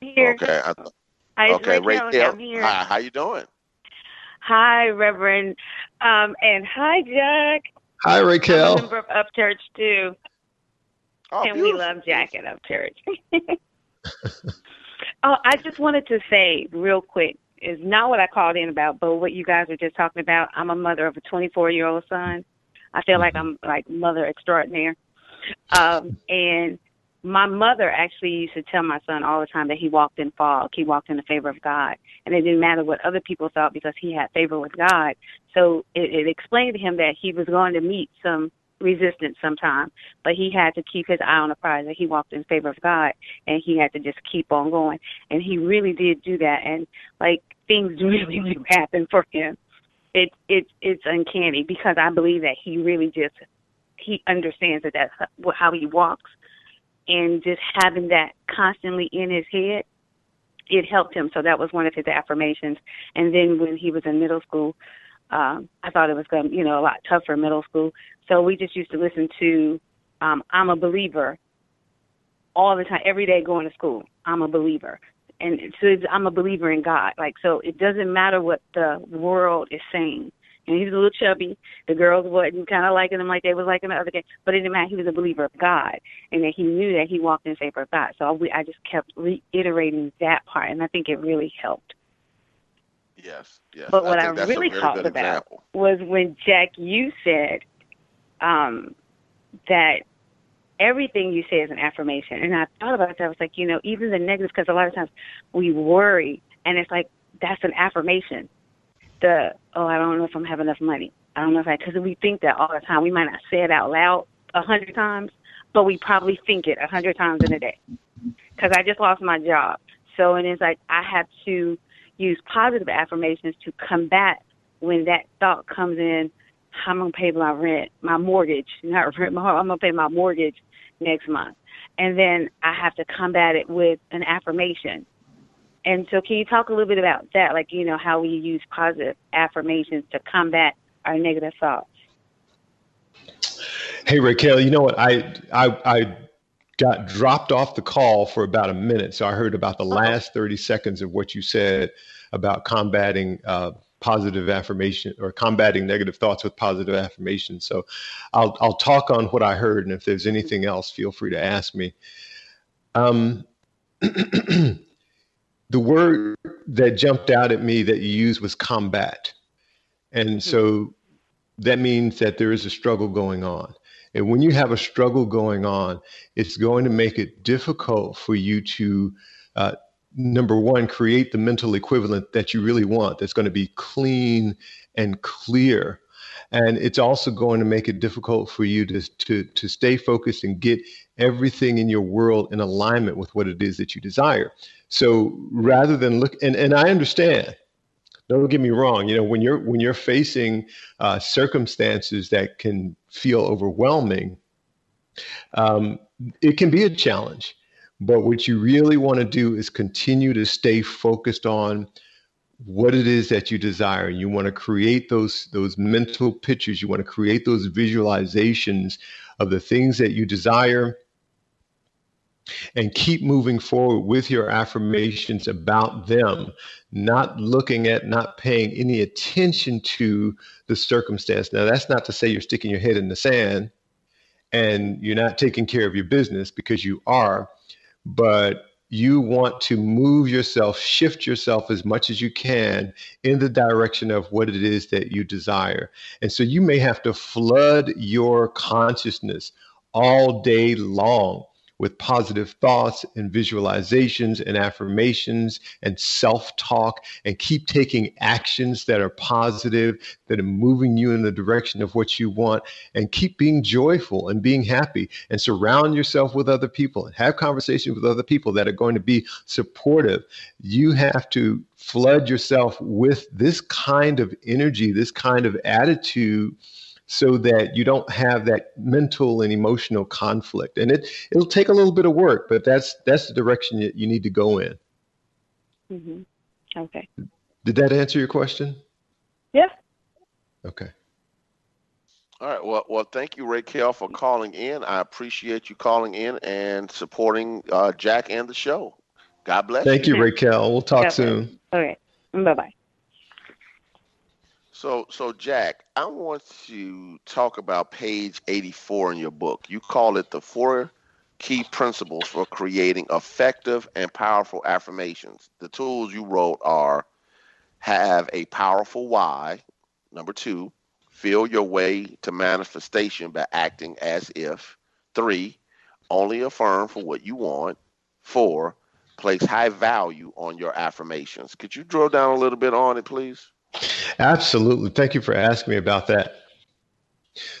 Speaker 13: Here.
Speaker 2: Okay.
Speaker 13: I, Hi,
Speaker 2: okay,
Speaker 13: Raquel.
Speaker 2: Raquel. Hi, how you doing?
Speaker 13: Hi, Reverend. Um, and hi, Jack.
Speaker 3: Hi, Raquel.
Speaker 13: I'm a member of Upchurch, too.
Speaker 2: Oh,
Speaker 13: and
Speaker 2: beautiful.
Speaker 13: we love Jack at Upchurch. oh, I just wanted to say real quick is not what I called in about, but what you guys were just talking about. I'm a mother of a 24 year old son. I feel like I'm like mother extraordinaire. Um, and my mother actually used to tell my son all the time that he walked in fog. He walked in the favor of God. And it didn't matter what other people thought because he had favor with God. So it, it explained to him that he was going to meet some resistance sometime, but he had to keep his eye on the prize that he walked in favor of God and he had to just keep on going. And he really did do that. And like things really, really happened for him. It, it, it's uncanny because I believe that he really just, he understands that that's how he walks and just having that constantly in his head, it helped him. So that was one of his affirmations. And then when he was in middle school, Um, I thought it was going, you know, a lot tougher middle school. So we just used to listen to um, "I'm a Believer" all the time, every day going to school. I'm a believer, and so I'm a believer in God. Like so, it doesn't matter what the world is saying. And he's a little chubby. The girls wasn't kind of liking him like they was liking the other guy, but it didn't matter. He was a believer of God, and that he knew that he walked in favor of God. So we, I just kept reiterating that part, and I think it really helped.
Speaker 2: Yes, yes.
Speaker 13: But what
Speaker 2: I,
Speaker 13: I, really
Speaker 2: talked
Speaker 13: about
Speaker 2: example.
Speaker 13: was when Jack, you said um, that everything you say is an affirmation. And I thought about that. I was like, you know, even the negative, because a lot of times we worry, and it's like that's an affirmation. The oh, I don't know if I'm having enough money. I don't know if I because we think that all the time. We might not say it out loud a hundred times, but we probably think it a hundred times in a day. Because I just lost my job, so and it's like I have to use positive affirmations to combat when that thought comes in. I'm gonna pay my rent, my mortgage, not rent. My, I'm gonna pay my mortgage next month. And then I have to combat it with an affirmation. And so, can you talk a little bit about that? Like, you know, how we use positive affirmations to combat our negative thoughts?
Speaker 3: Hey, Raquel, you know what? I, I, I got dropped off the call for about a minute. So I heard about the uh-huh. last 30 seconds of what you said about combating uh, positive affirmation or combating negative thoughts with positive affirmation. So I'll, I'll talk on what I heard. And if there's anything else, feel free to ask me. Um, the word that jumped out at me that you used was combat. And so that means that there is a struggle going on. And when you have a struggle going on, it's going to make it difficult for you to uh, number one, create the mental equivalent that you really want that's going to be clean and clear. And it's also going to make it difficult for you to, to, to stay focused and get everything in your world in alignment with what it is that you desire. So rather than look, and, and I understand, don't get me wrong, you know, when you're when you're facing uh, circumstances that can feel overwhelming, um, it can be a challenge. But what you really want to do is continue to stay focused on what it is that you desire. You want to create those those mental pictures. You want to create those visualizations of the things that you desire and keep moving forward with your affirmations about them, not looking at, not paying any attention to the circumstance. Now, that's not to say you're sticking your head in the sand and you're not taking care of your business because you are but you want to move yourself, shift yourself as much as you can in the direction of what it is that you desire. And so you may have to flood your consciousness all day long with positive thoughts and visualizations and affirmations and self talk and keep taking actions that are positive, that are moving you in the direction of what you want, and keep being joyful and being happy and surround yourself with other people and have conversations with other people that are going to be supportive. You have to flood yourself with this kind of energy, this kind of attitude so that you don't have that mental and emotional conflict. And it it'll take a little bit of work, but that's that's the direction you, you need to go in.
Speaker 13: Mm-hmm. Okay.
Speaker 3: Did that answer your question?
Speaker 13: Yeah.
Speaker 3: Okay.
Speaker 2: All right. Well, well, thank you, Raquel, for calling in. I appreciate you calling in and supporting uh, Jack and the show. God bless. You.
Speaker 3: Thank you, Raquel. We'll talk
Speaker 13: okay.
Speaker 3: soon.
Speaker 13: Okay. Bye bye.
Speaker 2: So, so Jack, I want to talk about page 84 in your book. You call it the four key principles for creating effective and powerful affirmations. The tools you wrote are have a powerful why. Number two, feel your way to manifestation by acting as if. Three, only affirm for what you want. Four, place high value on your affirmations. Could you drill down a little bit on it, please?
Speaker 3: Absolutely. Thank you for asking me about that.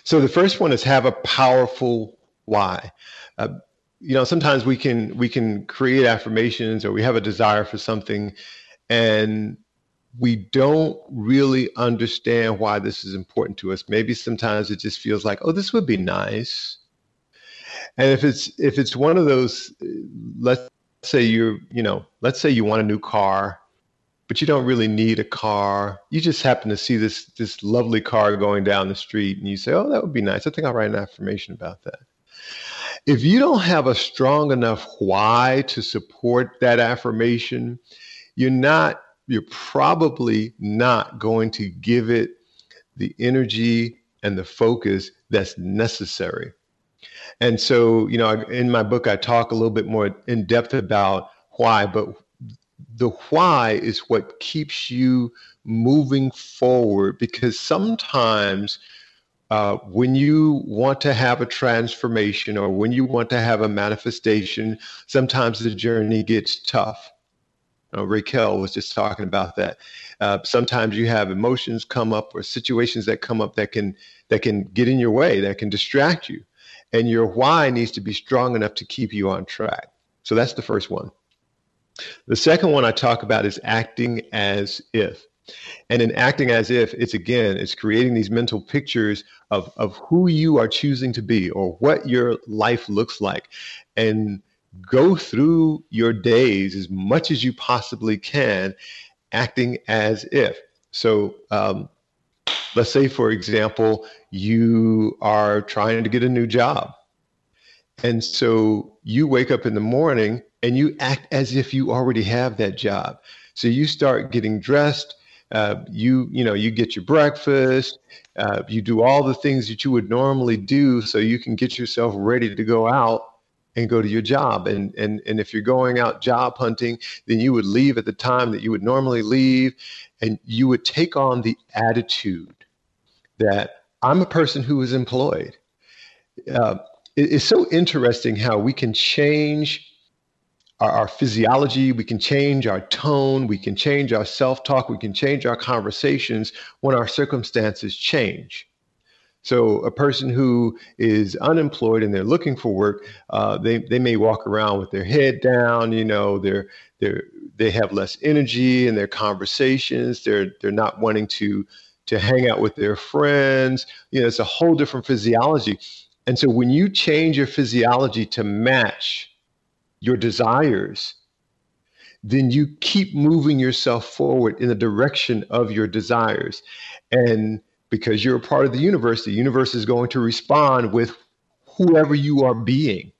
Speaker 3: So the first one is have a powerful why. Uh, you know, sometimes we can we can create affirmations or we have a desire for something, and we don't really understand why this is important to us. Maybe sometimes it just feels like, oh, this would be nice. And if it's if it's one of those, let's say you're, you know, let's say you want a new car but you don't really need a car. You just happen to see this this lovely car going down the street, and you say, "Oh, that would be nice. I think I'll write an affirmation about that." If you don't have a strong enough why to support that affirmation, you're not. You're probably not going to give it the energy and the focus that's necessary. And so, you know, in my book, I talk a little bit more in depth about why, but the why is what keeps you moving forward because sometimes uh, when you want to have a transformation or when you want to have a manifestation, sometimes the journey gets tough. Uh, Raquel was just talking about that. Uh, sometimes you have emotions come up or situations that come up that can that can get in your way, that can distract you, and your why needs to be strong enough to keep you on track. So that's the first one. The second one I talk about is acting as if. And in acting as if, it's again, it's creating these mental pictures of, of who you are choosing to be or what your life looks like. And go through your days as much as you possibly can, acting as if. So, um, let's say, for example, you are trying to get a new job. And so you wake up in the morning and you act as if you already have that job. So you start getting dressed. Uh, you you know you get your breakfast. Uh, you do all the things that you would normally do, so you can get yourself ready to go out and go to your job. And and and if you're going out job hunting, then you would leave at the time that you would normally leave, and you would take on the attitude that I'm a person who is employed. Uh, it, it's so interesting how we can change our, our physiology, we can change our tone, we can change our self talk, we can change our conversations when our circumstances change. So a person who is unemployed and they're looking for work, uh, they they may walk around with their head down. You know, they're they're, they have less energy in their conversations. They're they're not wanting to to hang out with their friends. You know, it's a whole different physiology. And so when you change your physiology to match your desires, then you keep moving yourself forward in the direction of your desires. And because you're a part of the universe, the universe is going to respond with whoever you are being.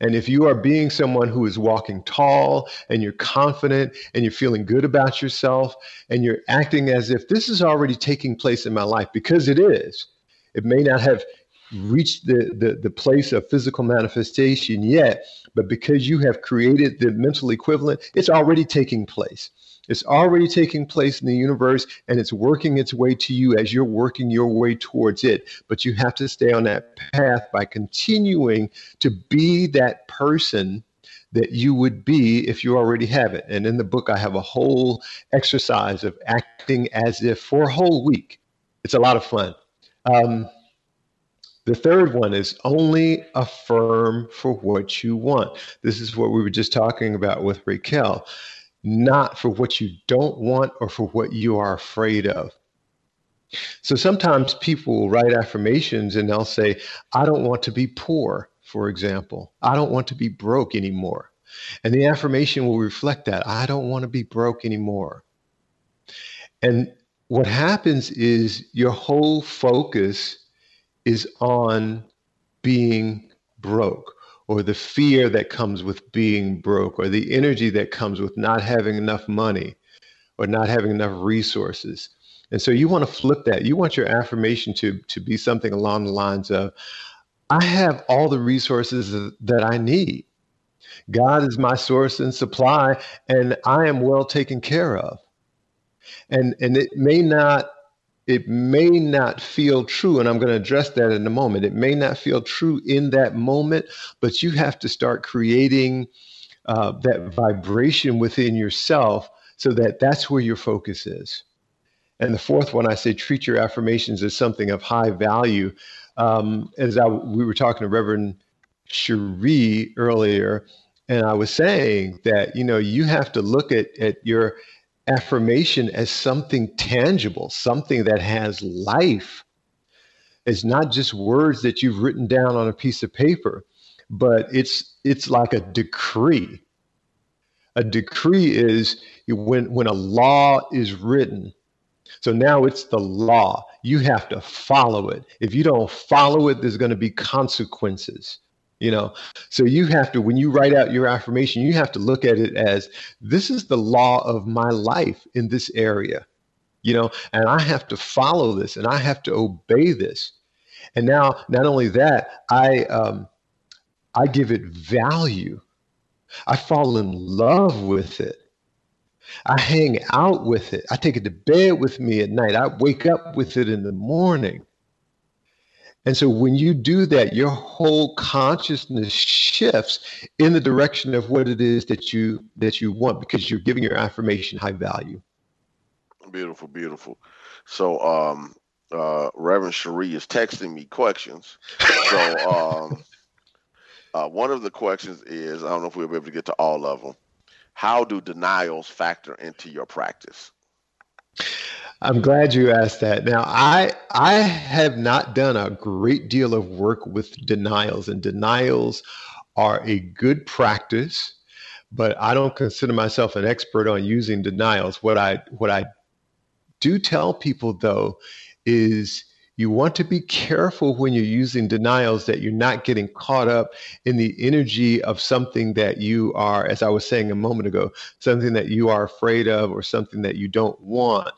Speaker 3: And if you are being someone who is walking tall and you're confident and you're feeling good about yourself and you're acting as if this is already taking place in my life, because it is, it may not have reached the, the, the place of physical manifestation yet, but because you have created the mental equivalent, it's already taking place. It's already taking place in the universe and it's working its way to you as you're working your way towards it. But you have to stay on that path by continuing to be that person that you would be if you already have it. And in the book, I have a whole exercise of acting as if for a whole week. It's a lot of fun. Um, the third one is only affirm for what you want. This is what we were just talking about with Raquel, not for what you don't want or for what you are afraid of. So sometimes people will write affirmations and they'll say, I don't want to be poor, for example. I don't want to be broke anymore. And the affirmation will reflect that. I don't want to be broke anymore. And what happens is your whole focus is on being broke or the fear that comes with being broke or the energy that comes with not having enough money or not having enough resources. And so you want to flip that. You want your affirmation to, to be something along the lines of, I have all the resources that I need. God is my source and supply, and I am well taken care of. And, and it may not it may not feel true, and I'm going to address that in a moment. It may not feel true in that moment, but you have to start creating uh, that vibration within yourself so that that's where your focus is. And the fourth one, I say treat your affirmations as something of high value. Um, as I, we were talking to Reverend Cherie earlier, and I was saying that you know you have to look at at your affirmation as something tangible, something that has life. It's not just words that you've written down on a piece of paper, but it's it's like a decree. A decree is when when a law is written. So now it's the law. You have to follow it. If you don't follow it, there's going to be consequences you know? So you have to when you write out your affirmation you have to look at it as this is the law of my life in this area you know? And i have to follow this and i have to obey this. And now not only that i um i give it value. I fall in love with it. I hang out with it. I take it to bed with me at night. I wake up with it in the morning and so when you do that, your whole consciousness shifts in the direction of what it is that you that you want because you're giving your affirmation high value.
Speaker 2: Beautiful, beautiful. So um uh Reverend Cherie is texting me questions. So um uh, one of the questions is I don't know if we'll be able to get to all of them. How do denials factor into your practice?
Speaker 3: I'm glad you asked that. Now, I I have not done a great deal of work with denials, and denials are a good practice, but I don't consider myself an expert on using denials. What I what I do tell people though is you want to be careful when you're using denials that you're not getting caught up in the energy of something that you are, as I was saying a moment ago, something that you are afraid of or something that you don't want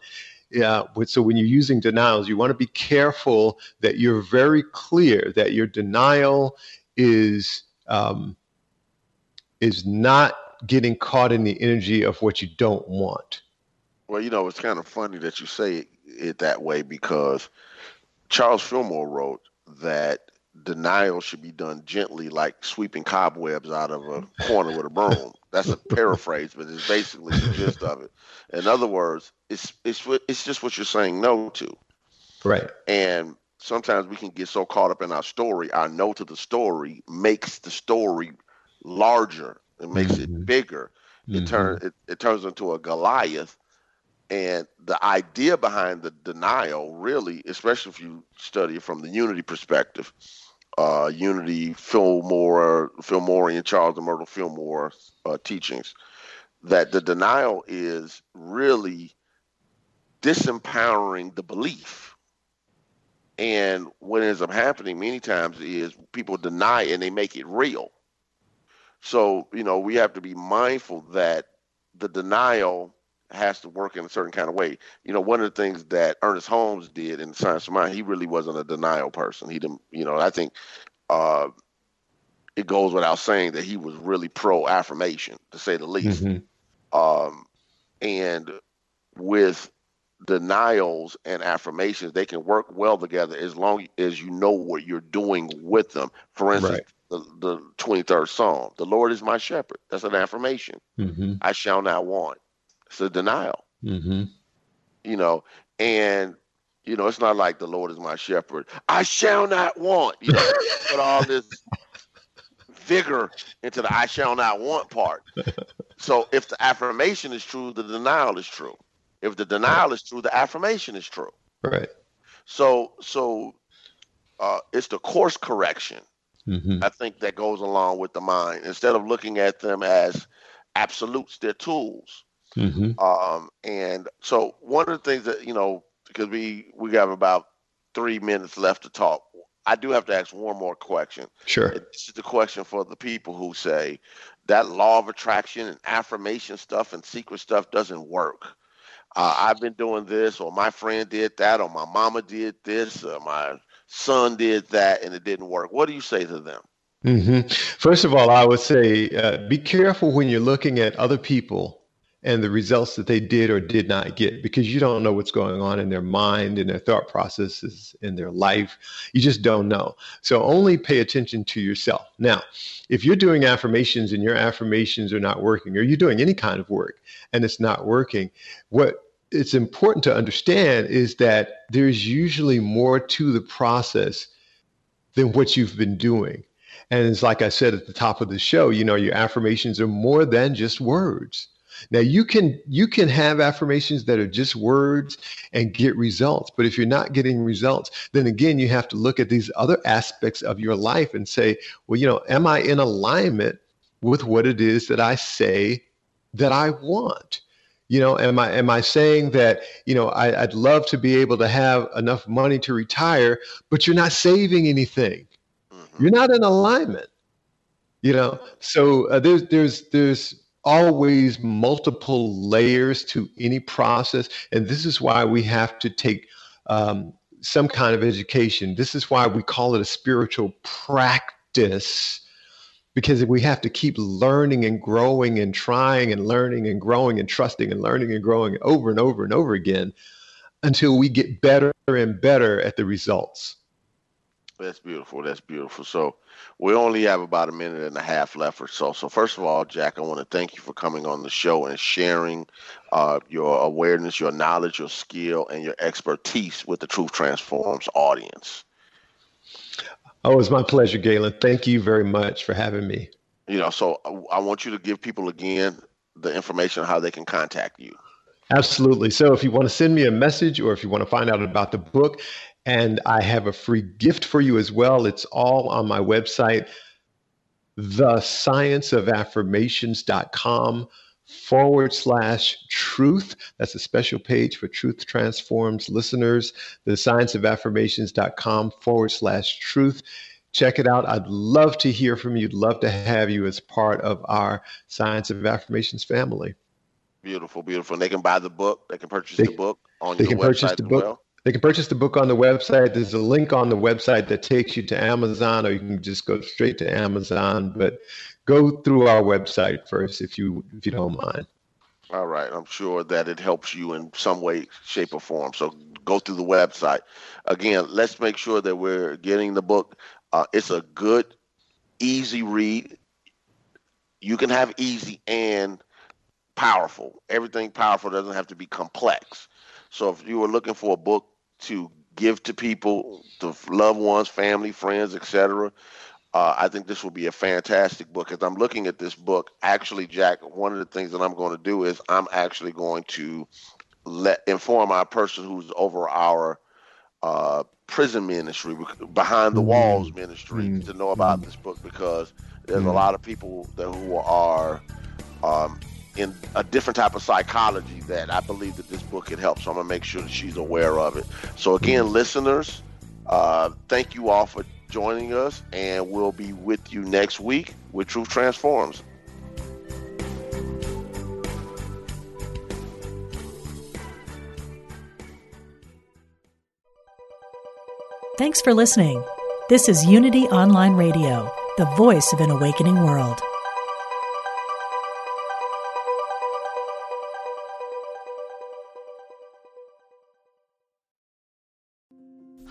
Speaker 3: yeah, so when you're using denials, you want to be careful that you're very clear that your denial is um, is not getting caught in the energy of what you don't want.
Speaker 2: Well, you know, it's kind of funny that you say it that way because Charles Fillmore wrote that denial should be done gently, like sweeping cobwebs out of a corner with a broom. That's a paraphrase, but it's basically the gist of it. In other words, it's it's it's just what you're saying no to.
Speaker 3: Right.
Speaker 2: And sometimes we can get so caught up in our story. Our no to the story makes the story larger. It makes mm-hmm. it bigger. It mm-hmm. turns it, it turns into a Goliath. And the idea behind the denial, really, especially if you study it from the unity perspective, uh, Unity Fillmore, Fillmorian Charles and Myrtle Fillmore uh, teachings, that the denial is really disempowering the belief. And what ends up happening many times is people deny it and they make it real. So, you know, we have to be mindful that the denial has to work in a certain kind of way. You know, one of the things that Ernest Holmes did in Science of Mind, he really wasn't a denial person. He didn't, you know, I think uh, it goes without saying that he was really pro affirmation, to say the least. Mm-hmm. Um, and with denials and affirmations, they can work well together as long as you know what you're doing with them. For instance, right. the, the 23rd Psalm, the Lord is my shepherd. That's an affirmation. Mm-hmm. I shall not want. It's a denial. Mm-hmm. You know, and you know, it's not like the Lord is my shepherd. I shall not want. You know, put all this vigor into the I shall not want part. So if the affirmation is true, the denial is true. If the denial is true, the affirmation is true.
Speaker 3: Right.
Speaker 2: So so uh, it's the course correction. Mm-hmm. I think that goes along with the mind. Instead of looking at them as absolutes, they're tools. Mm-hmm. Um, and so one of the things that you know, because we we have about three minutes left to talk. I do have to ask one more question.
Speaker 3: Sure.
Speaker 2: This is the question for the people who say that law of attraction and affirmation stuff and secret stuff doesn't work. Uh, I've been doing this, or my friend did that, or my mama did this, or my son did that, and it didn't work. What do you say to them?
Speaker 3: Mm-hmm. First of all, I would say uh, be careful when you're looking at other people and the results that they did or did not get because you don't know what's going on in their mind in their thought processes in their life you just don't know so only pay attention to yourself now if you're doing affirmations and your affirmations are not working or you're doing any kind of work and it's not working what it's important to understand is that there's usually more to the process than what you've been doing. And it's like i said at the top of the show you know your affirmations are more than just words. Now you can you can have affirmations that are just words and get results, but if you're not getting results, then again you have to look at these other aspects of your life and say, well, you know, am I in alignment with what it is that I say that I want? You know, am I am I saying that you know I, would love to be able to have enough money to retire, but you're not saving anything. Mm-hmm. You're not in alignment. You know, so uh, there's there's there's always multiple layers to any process, and this is why we have to take um, some kind of education. This is why we call it a spiritual practice because we have to keep learning and growing and trying and learning and growing and trusting and learning and growing over and over and over again until we get better and better at the results.
Speaker 2: That's beautiful. That's beautiful. So we only have about a minute and a half left or so. So first of all, Jack, I want to thank you for coming on the show and sharing uh, your awareness, your knowledge, your skill, and your expertise with the Truth Transforms audience.
Speaker 3: Oh, it's my pleasure, Galen. Thank you very much for having me.
Speaker 2: You know, so uh, I want you to give people again the information on how they can contact you.
Speaker 3: Absolutely. So if you want to send me a message or if you want to find out about the book, and I have a free gift for you as well, it's all on my website, thescienceofaffirmations.com forward slash truth. That's a special page for Truth Transforms listeners. The scienceofaffirmations.com forward slash truth. Check it out. I'd love to hear from you. I'd love to have you as part of our Science of Affirmations family.
Speaker 2: Beautiful, beautiful. And they can buy the book. They can purchase they, the book on they your
Speaker 3: can
Speaker 2: website
Speaker 3: purchase the book.
Speaker 2: Well.
Speaker 3: They can purchase the book on the website. There's a link on the website that takes you to Amazon, or you can just go straight to Amazon. But go through our website first if you if you don't mind.
Speaker 2: All right, I'm sure that it helps you in some way, shape, or form. So go through the website. Again, let's make sure that we're getting the book. Uh, it's a good, easy read. You can have easy and powerful. Everything powerful doesn't have to be complex. So if you were looking for a book to give to people, to loved ones, family, friends, etc., uh, I think this will be a fantastic book. As I'm looking at this book, actually, Jack, one of the things that I'm going to do is I'm actually going to let inform our person who's over our uh, prison ministry, behind the walls mm-hmm. ministry, mm-hmm. to know about this book because there's mm-hmm. a lot of people that who are um, in a different type of psychology that I believe that this book can help. So I'm gonna make sure that she's aware of it. So again, mm-hmm. listeners, uh, thank you all for joining us, and we'll be with you next week with Truth Transforms.
Speaker 7: Thanks for listening. This is Unity Online Radio, the voice of an awakening world.